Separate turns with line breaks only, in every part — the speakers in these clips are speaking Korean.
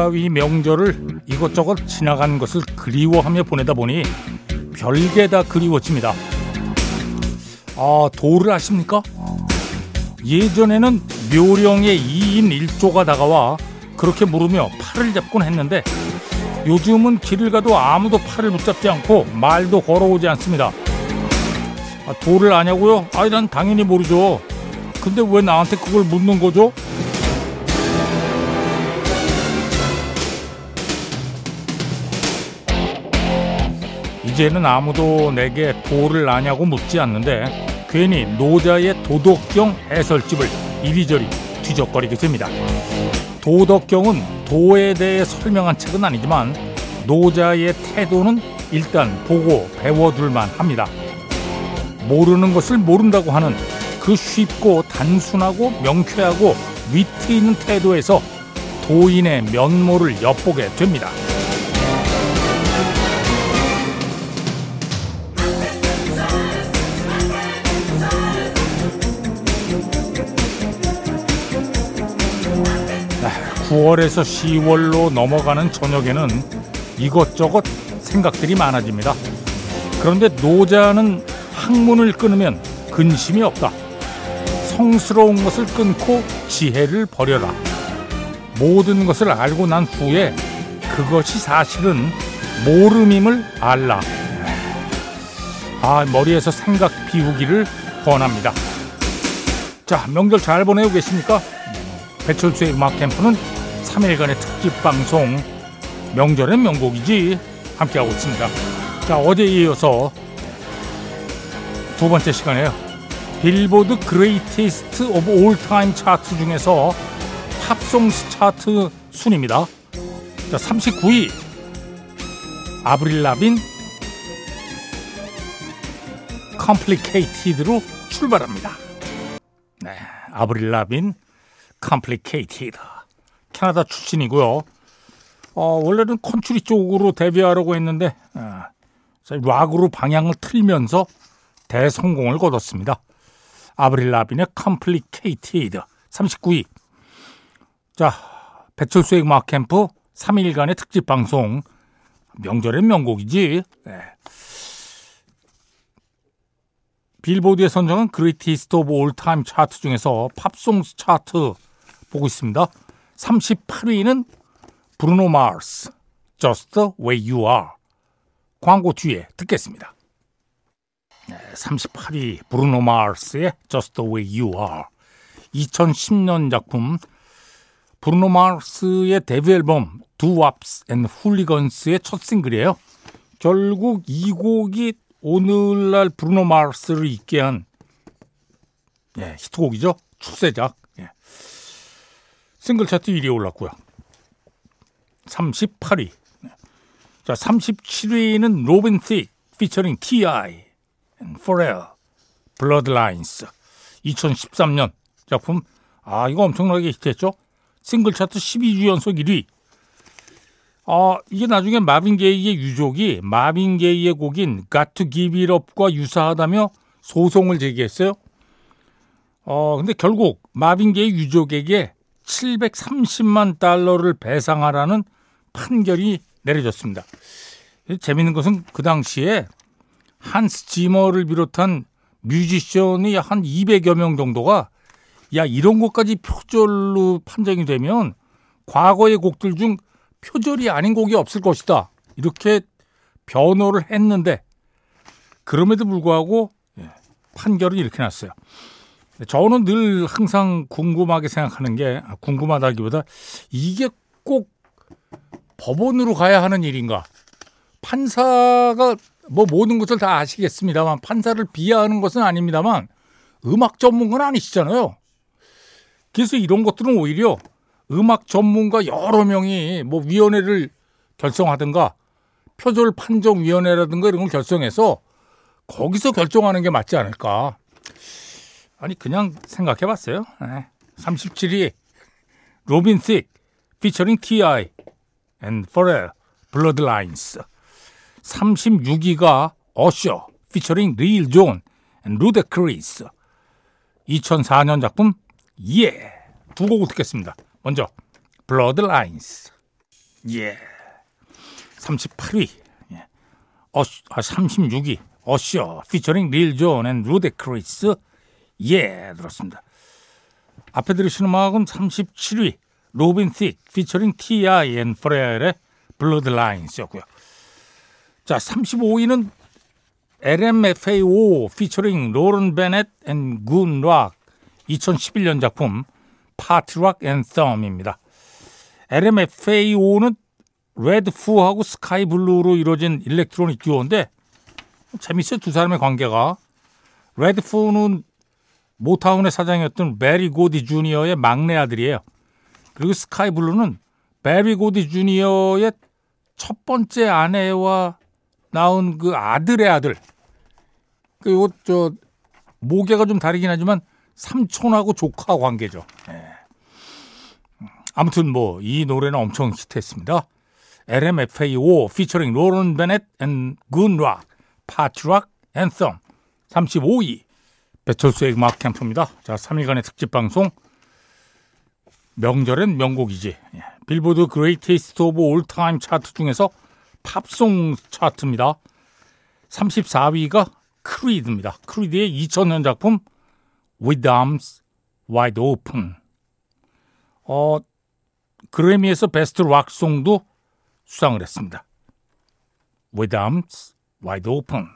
한가위 명절을 이것저것 지나간 것을 그리워하며 보내다 보니 별게 다 그리워집니다. 아, 도를 아십니까? 예전에는 묘령의 2인 1조가 다가와 그렇게 물으며 팔을 잡곤 했는데 요즘은 길을 가도 아무도 팔을 붙잡지 않고 말도 걸어오지 않습니다. 아, 도를 아냐고요? 아니 난 당연히 모르죠. 근데 왜 나한테 그걸 묻는 거죠? 이제는 아무도 내게 도를 아냐고 묻지 않는데 괜히 노자의 도덕경 해설집을 이리저리 뒤적거리게 됩니다. 도덕경은 도에 대해 설명한 책은 아니지만 노자의 태도는 일단 보고 배워둘만 합니다. 모르는 것을 모른다고 하는 그 쉽고 단순하고 명쾌하고 위트 있는 태도에서 도인의 면모를 엿보게 됩니다. 9월에서 10월로 넘어가는 저녁에는 이것저것 생각들이 많아집니다. 그런데 노자는 학문을 끊으면 근심이 없다. 성스러운 것을 끊고 지혜를 버려라. 모든 것을 알고 난 후에 그것이 사실은 모름임을 알라. 아, 머리에서 생각 비우기를 권합니다. 자, 명절 잘 보내고 계십니까? 배철수의 음악 캠프는 3일간의 특집 방송 명절엔 명곡이지 함께하고 있습니다. 자, 어제에 이어서 두 번째 시간에요. Billboard Greatest of All Time 차트 중에서 Pop Songs 차트 순입니다. 자, 39위 Avril Lavigne Complicated로 출발합니다. 네, Avril Lavigne Complicated 캐나다 출신이고요. 어, 원래는 country 쪽으로 데뷔하려고 했는데 어, 락으로 방향을 틀면서 대성공을 거뒀습니다. Avril Lavigne의 Complicated 39위. 자, 배철수의 음악 캠프 3일간의 특집 방송 명절엔 명곡이지. 네. 빌보드에 선정한 Greatest of All Time 차트 중에서 Pop Songs 차트 보고 있습니다. 38위는 브루노 마스 Just the way you are 광고 뒤에 듣겠습니다. 네, 38위 브루노 마스의 Just the way you are 2010년 작품 브루노 마스의 데뷔 앨범 Doo-Wops & Hooligans의 첫 싱글이에요. 결국 이 곡이 오늘날 브루노 마스를 있게 한 예, 히트곡이죠. 출세작. 예. 싱글 차트 1위에 올랐고요. 38위. 자, 37위는 로빈 틱 피처링 T.I. and Pharrell Blurred Lines 2013년 작품 아 이거 엄청나게 히트했죠. 싱글 차트 12주 연속 1위. 아 이게 나중에 마빈 게이의 유족이 마빈 게이의 곡인 Got to Give It Up과 유사하다며 소송을 제기했어요. 어 근데 결국 마빈 게이 유족에게 730만 달러를 배상하라는 판결이 내려졌습니다. 재밌는 것은 그 당시에 한스 지머를 비롯한 뮤지션이 한 200여 명 정도가 야 이런 것까지 표절로 판정이 되면 과거의 곡들 중 표절이 아닌 곡이 없을 것이다. 이렇게 변호를 했는데 그럼에도 불구하고 예, 판결은 이렇게 났어요. 저는 늘 항상 궁금하게 생각하는 게 아, 궁금하다기보다 이게 꼭 법원으로 가야 하는 일인가? 판사가 뭐 모든 것을 다 아시겠습니다만 판사를 비하하는 것은 아닙니다만 음악 전문가는 아니시잖아요. 그래서 이런 것들은 오히려 음악 전문가 여러 명이 뭐 위원회를 결성하든가 표절 판정 위원회라든가 이런 걸 결성해서 거기서 결정하는 게 맞지 않을까. 아니 그냥 생각해 봤어요. 37위 로빈 틱 피처링 T.I. and Pharrell Blurred Lines 36위가 어셔 피처링 리일 존 루데크리스 2004년 작품 Yeah 두 곡을 듣겠습니다. 먼저 Blurred Lines 예. 38위. 예. 어, 아, 36위. 어셔 피처링 릴 존 and 루데크리스. 예, 들었습니다. 앞에 들으신 음악은 37위. 로빈 틱 피처링 T.I. 앤 프레엘의 블러드라인스였고요. 자, 35위는 LMFAO 피처링 로런 베넷 and GoonRock 2011년 작품 Party Rock Anthem입니다. LMFAO는 레드푸하고 스카이블루로 이루어진 electronic 듀오인데 재밌어요 두 사람의 관계가 레드푸는 모타운의 사장이었던 베리 고디 주니어의 막내 아들이에요. 그리고 스카이 블루는 베리 고디 주니어의 첫 번째 아내와 낳은 그 아들의 아들. 그 요 저 모계가 좀 다르긴 하지만 삼촌하고 조카 관계죠. 예. 아무튼 뭐 이 노래는 엄청 히트했습니다. LMFAO 피처링 로런 베넷 and GoonRock Party Rock Anthem 35위 배철수의 음악 캠프입니다. 자 3일간의 특집 방송 명절엔 명곡이지 예. 빌보드 Greatest of All Time 차트 중에서 팝송 차트입니다. 34위가 크리드입니다. 크리드의 2000년 작품 With Arms Wide Open. 어, 그래미에서 Best Rock Song도 수상을 했습니다. With Arms Wide Open.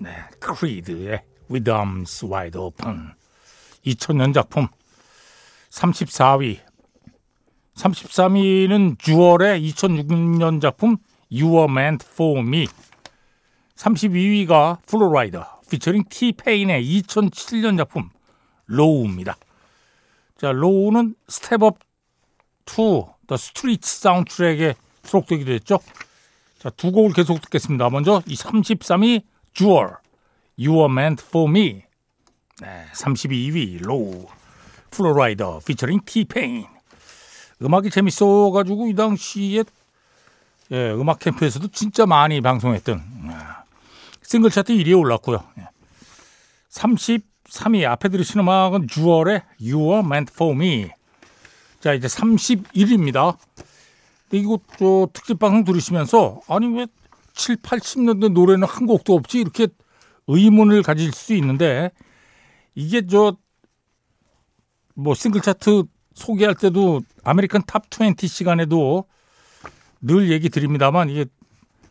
네, 크리드의 With Arms Wide Open. 2000년 작품 34위. 33위는 주얼의 2006년 작품 You Were Meant For Me. 32위가 플로라이더 피처링 티페인의 2007년 작품 Low입니다. 자, Low는 Step Up 2, The Streets 사운드트랙에 수록되기도 했죠. 자, 두 곡을 계속 듣겠습니다. 먼저 이 33위 주얼 You Were Meant For Me 네, 32위 Low 플로라이더 피처링 티페인 음악이 재밌어가지고 이 당시에 예, 음악 캠프에서도 진짜 많이 방송했던 아, 싱글 차트 1위에 올랐고요. 33위 예. 앞에 들으신 음악은 주얼의 You Were Meant For Me. 자 이제 31위입니다. 이거 저 특집 방송 들으시면서 아니 왜 7, 80년대 노래는 한 곡도 없지 이렇게 의문을 가질 수 있는데 이게 저 뭐 싱글 차트 소개할 때도 American Top 20 시간에도 늘 얘기 드립니다만 이게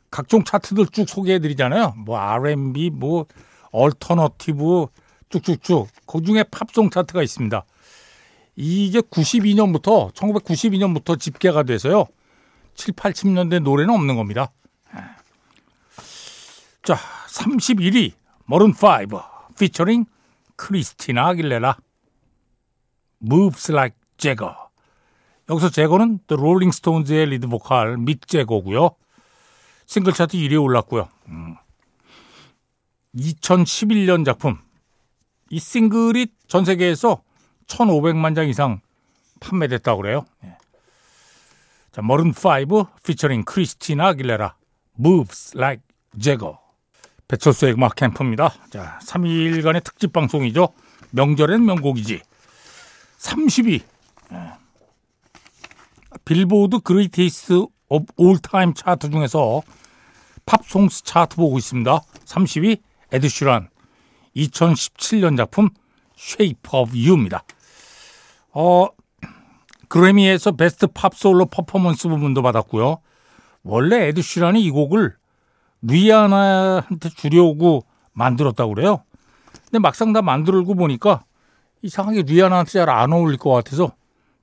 각종 차트들 쭉 소개해 드리잖아요. 뭐 R&B, 뭐 alternative 쭉쭉쭉. 그 중에 Pop Song 차트가 있습니다. 이게 92년부터 1992년부터 집계가 돼서요. 7, 80년대 노래는 없는 겁니다. 자, 31위 마룬 5 피처링 크리스티나 아길레라 Moves Like Jagger 여기서 재거는 또 롤링 스톤즈의 리드 보컬 믹 재거고요. 싱글 차트 1위에 올랐고요. 음. 2011년 작품. 이 싱글이 전 세계에서 1,500만 장 이상 판매됐다고 그래요. 예. 자, 마룬 5 피처링 크리스티나 아길레라 Moves Like Jagger. 배철수의 음악 캠프입니다. 자, 3일간의 특집 방송이죠. 명절엔 명곡이지. 30위. 예. 빌보드 of All Time 차트 중에서 Pop Songs 차트 보고 있습니다. 30위 에드 시런 2017년 작품 Shape of You입니다. 어, 그래미에서 Best Pop Solo Performance 부문도 받았고요. 원래 에드 시런이 이 곡을 리아나한테 주려고 만들었다고 그래요. 근데 막상 다 만들고 보니까 이상하게 리아나한테 잘 안 어울릴 것 같아서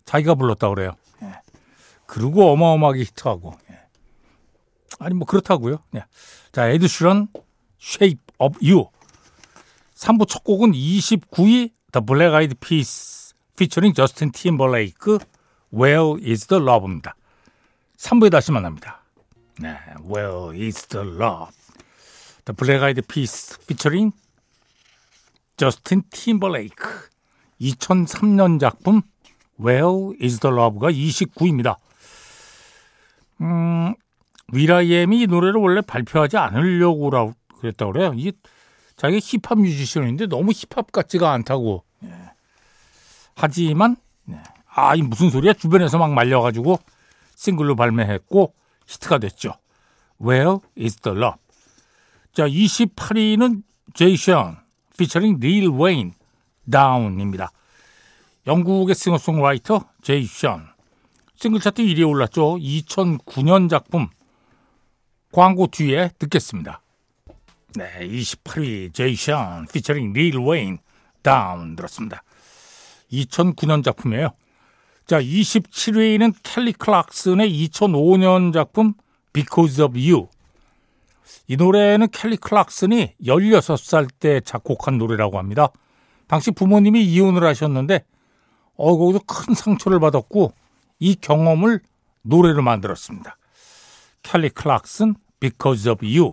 자기가 불렀다고 그래요. 그리고 어마어마하게 히트하고. 예. 아니 뭐 그렇다고요. 예. 자, 에드 슈런 Shape of You. 3부 첫 곡은 29위 The Black Eyed Peas featuring Justin Timberlake Where is the Love입니다. 3부에 다시 만납니다. 네, Where is the Love? The Black Eyed Peas featuring Justin Timberlake 2003년 작품 Where is the Love가 29위입니다. 음, 위라이엠이 이 노래를 원래 발표하지 않으려고 그랬다고 그래요. 이게 자기 힙합 뮤지션인데 너무 힙합 같지가 않다고. 예. 하지만 네. 아, 이 무슨 소리야? 주변에서 막 말려 가지고 싱글로 발매했고 히트가 됐죠. Where is the love? 자, 28위는 제이션 피처링 릴 웨인 Down입니다. 영국의 싱어송라이터 제이션 싱글 차트 1위에 올랐죠. 2009년 작품 광고 뒤에 듣겠습니다. 네, 28위 제이션 피처링 릴 웨인 Down 들었습니다. 2009년 작품이에요. 자, 27위는 켈리 클락슨의 2005년 작품 Because of You. 이 노래는 켈리 클락슨이 16살 때 작곡한 노래라고 합니다. 당시 부모님이 이혼을 하셨는데 어 거기서 큰 상처를 받았고 이 경험을 노래로 만들었습니다. 켈리 클락슨 Because of You.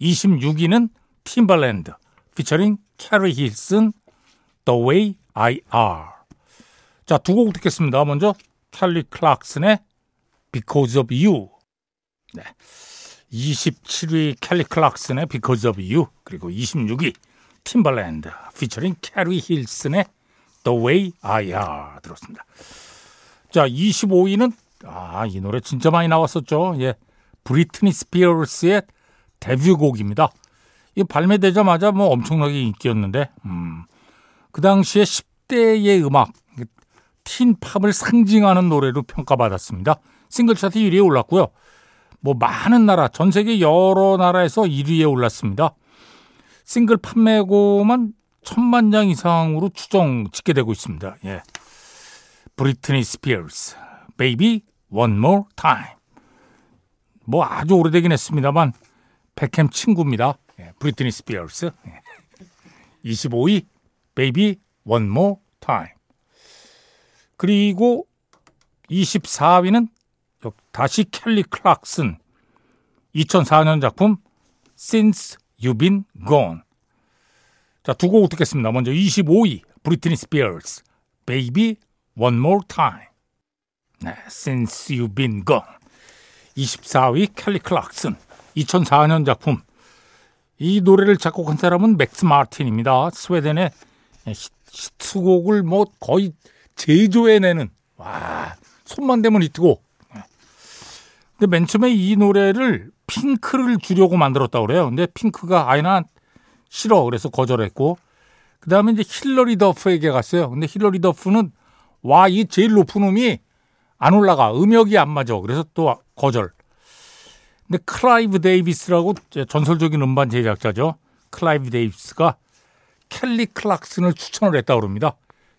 26위는 팀벌랜드 피처링 캐리 힐슨 The Way I Are. 자, 두 곡 듣겠습니다. 먼저 켈리 클락슨의 Because of You. 네. 27위 켈리 클락슨의 Because of You 그리고 26위 팀벌랜드 피처링 캐리 힐슨의 The Way I Are 들었습니다. 자, 25위는 아, 이 노래 진짜 많이 나왔었죠. 예. 브리트니 스피어스의 데뷔곡입니다. 이 발매되자마자 뭐 엄청나게 인기였는데 음. 그 당시에 10대의 음악 teen pop을 상징하는 노래로 평가받았습니다. 싱글 차트 1위에 올랐고요. 뭐 많은 나라, 전 세계 여러 나라에서 1위에 올랐습니다. 싱글 판매고만 천만 장 이상으로 추정 집계되고 있습니다. 예. 브리트니 스피어스, Baby One More Time. 뭐 아주 오래되긴 했습니다만 배캠 친구입니다. 예, 브리트니 스피어스. 25위 Baby One More Time. 그리고 24위는 다시 켈리 클락슨 2004년 작품 Since You've Been Gone. 자, 두 곡 듣겠습니다. 먼저 25위 브리트니 스피어스 Baby One More Time. 네, Since You've Been Gone. 24위 켈리 클락슨 2004년 작품 이 노래를 작곡한 사람은 맥스 마틴입니다. 스웨덴의 히트곡을 뭐 거의 제조해내는 와 손만 대면 히트곡. 근데 맨 처음에 이 노래를 핑크를 주려고 만들었다고 그래요. 근데 핑크가 아이 나 싫어 그래서 거절했고 그 다음에 이제 힐러리 더프에게 갔어요. 근데 힐러리 더프는 와 이 제일 높은 음이 안 올라가 음역이 안 맞아. 그래서 또 거절. 근데 클라이브 데이비스라고 전설적인 음반 제작자죠. 클라이브 데이비스가 켈리 클락슨을 추천을 했다고 그럽니다.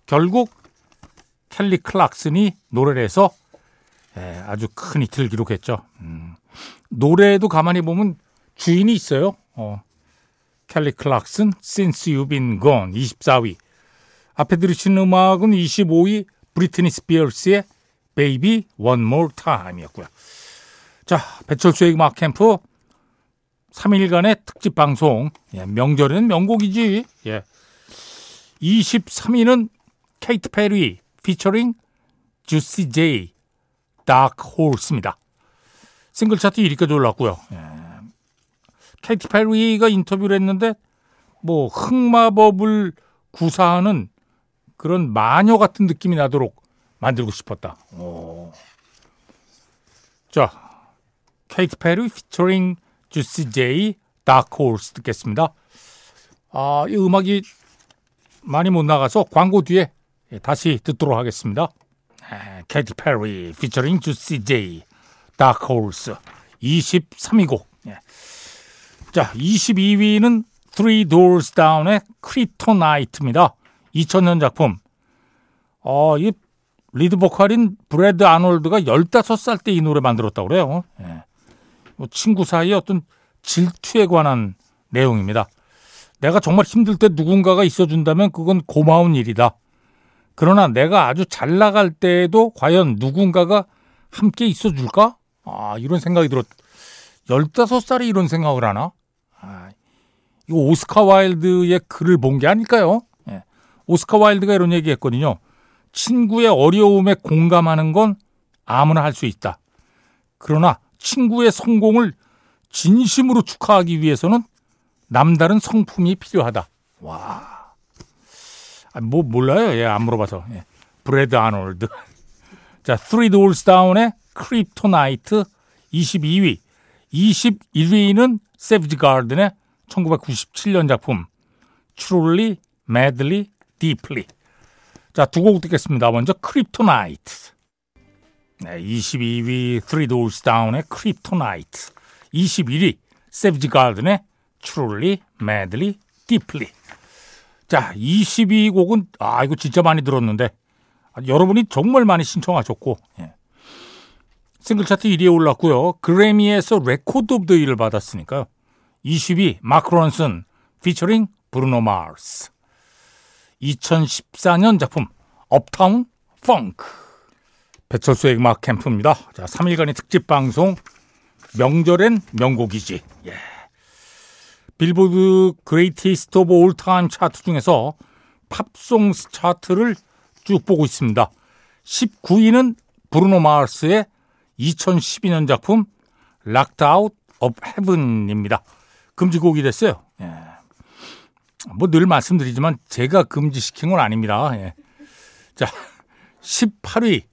결국 켈리 클락슨이 노래를 해서 예, 아주 큰 히트를 기록했죠. 음. 노래도 가만히 보면 주인이 있어요. 어. 켈리 클락슨, Since You've Been Gone 24위. 앞에 들으신 음악은 25위 브리트니 스피어스의 Baby One More Time이었고요. 자, 배철수의 음악 캠프 3일간의 특집 방송. 예, 명절에는 명곡이지. 예. 23위는 케이티 페리 피처링 쥬시 제이 Dark Horse입니다. 싱글 차트 1위까지 올랐고요. 예. 케이티 페리가 인터뷰를 했는데 뭐 흑마법을 구사하는 그런 마녀 같은 느낌이 나도록 만들고 싶었다. 오. 자, 케이티 페리 피처링 쥬시 제이 Dark Horse 듣겠습니다. 아, 이 음악이 많이 못 나가서 광고 뒤에 다시 듣도록 하겠습니다. 케이티 페리 피처링 쥬시 제이 Dark Horse 23위 곡. 예. 자, 22위는 Three Doors Down의 Kryptonite입니다. 2000년 작품. 어, 이 리드 보컬인 브래드 아놀드가 15살 때 이 노래 만들었다고 그래요. 예. 뭐 친구 사이에 어떤 질투에 관한 내용입니다. 내가 정말 힘들 때 누군가가 있어준다면 그건 고마운 일이다. 그러나 내가 아주 잘 나갈 때에도 과연 누군가가 함께 있어 줄까? 아, 이런 생각이 들었. 15살이 이런 생각을 하나? 아, 이거 오스카 와일드의 글을 본 게 아닐까요? 예. 오스카 와일드가 이런 얘기 했거든요. 친구의 어려움에 공감하는 건 아무나 할 수 있다. 그러나 친구의 성공을 진심으로 축하하기 위해서는 남다른 성품이 필요하다. 와. 아, 뭐 몰라요. 예, 안 물어봐서. 예. 브래드 아놀드. 자, Three Doors Down의 Kryptonite 22위, 21위는 세비지 가든의 1997년 작품 Truly Madly Deeply. 자, 두 곡 듣겠습니다. 먼저 Kryptonite. 네, 22위 Three Doors Down의 Kryptonite. 21위 세비지 가든의 Truly Madly Deeply. 자, 22곡은 아 이거 진짜 많이 들었는데 아, 여러분이 정말 많이 신청하셨고 예. 싱글 차트 1위에 올랐고요. 그래미에서 Record of the Year를 받았으니까요. 20위 마크 론슨 피처링 브루노 마르스 2014년 작품 Uptown Funk 배철수의 음악 캠프입니다. 자, 3일간의 특집 방송 명절엔 명곡이지. 예. 빌보드 Greatest of All Time 차트 중에서 Pop Songs 차트를 쭉 보고 있습니다. 19위는 브루노 마르스의 2012년 작품 Locked Out of Heaven입니다. 금지곡이 됐어요. 예. 뭐 늘 말씀드리지만 제가 금지시킨 건 아닙니다. 예. 자, 18위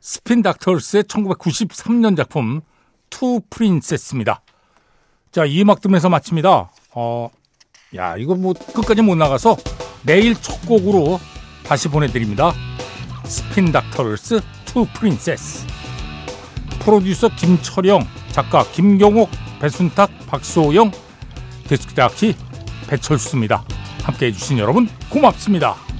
스핀 닥터스의 1993년 작품 Two Princes입니다. 자, 이 음악 들으면서 마칩니다. 어, 야, 이거 뭐 끝까지 못 나가서 내일 첫 곡으로 다시 보내드립니다. 스핀 닥터스 Two Princes. 프로듀서 김철영, 작가 김경옥, 배순탁, 박소영, 디스크 자키 배철수입니다. 함께 해주신 여러분 고맙습니다.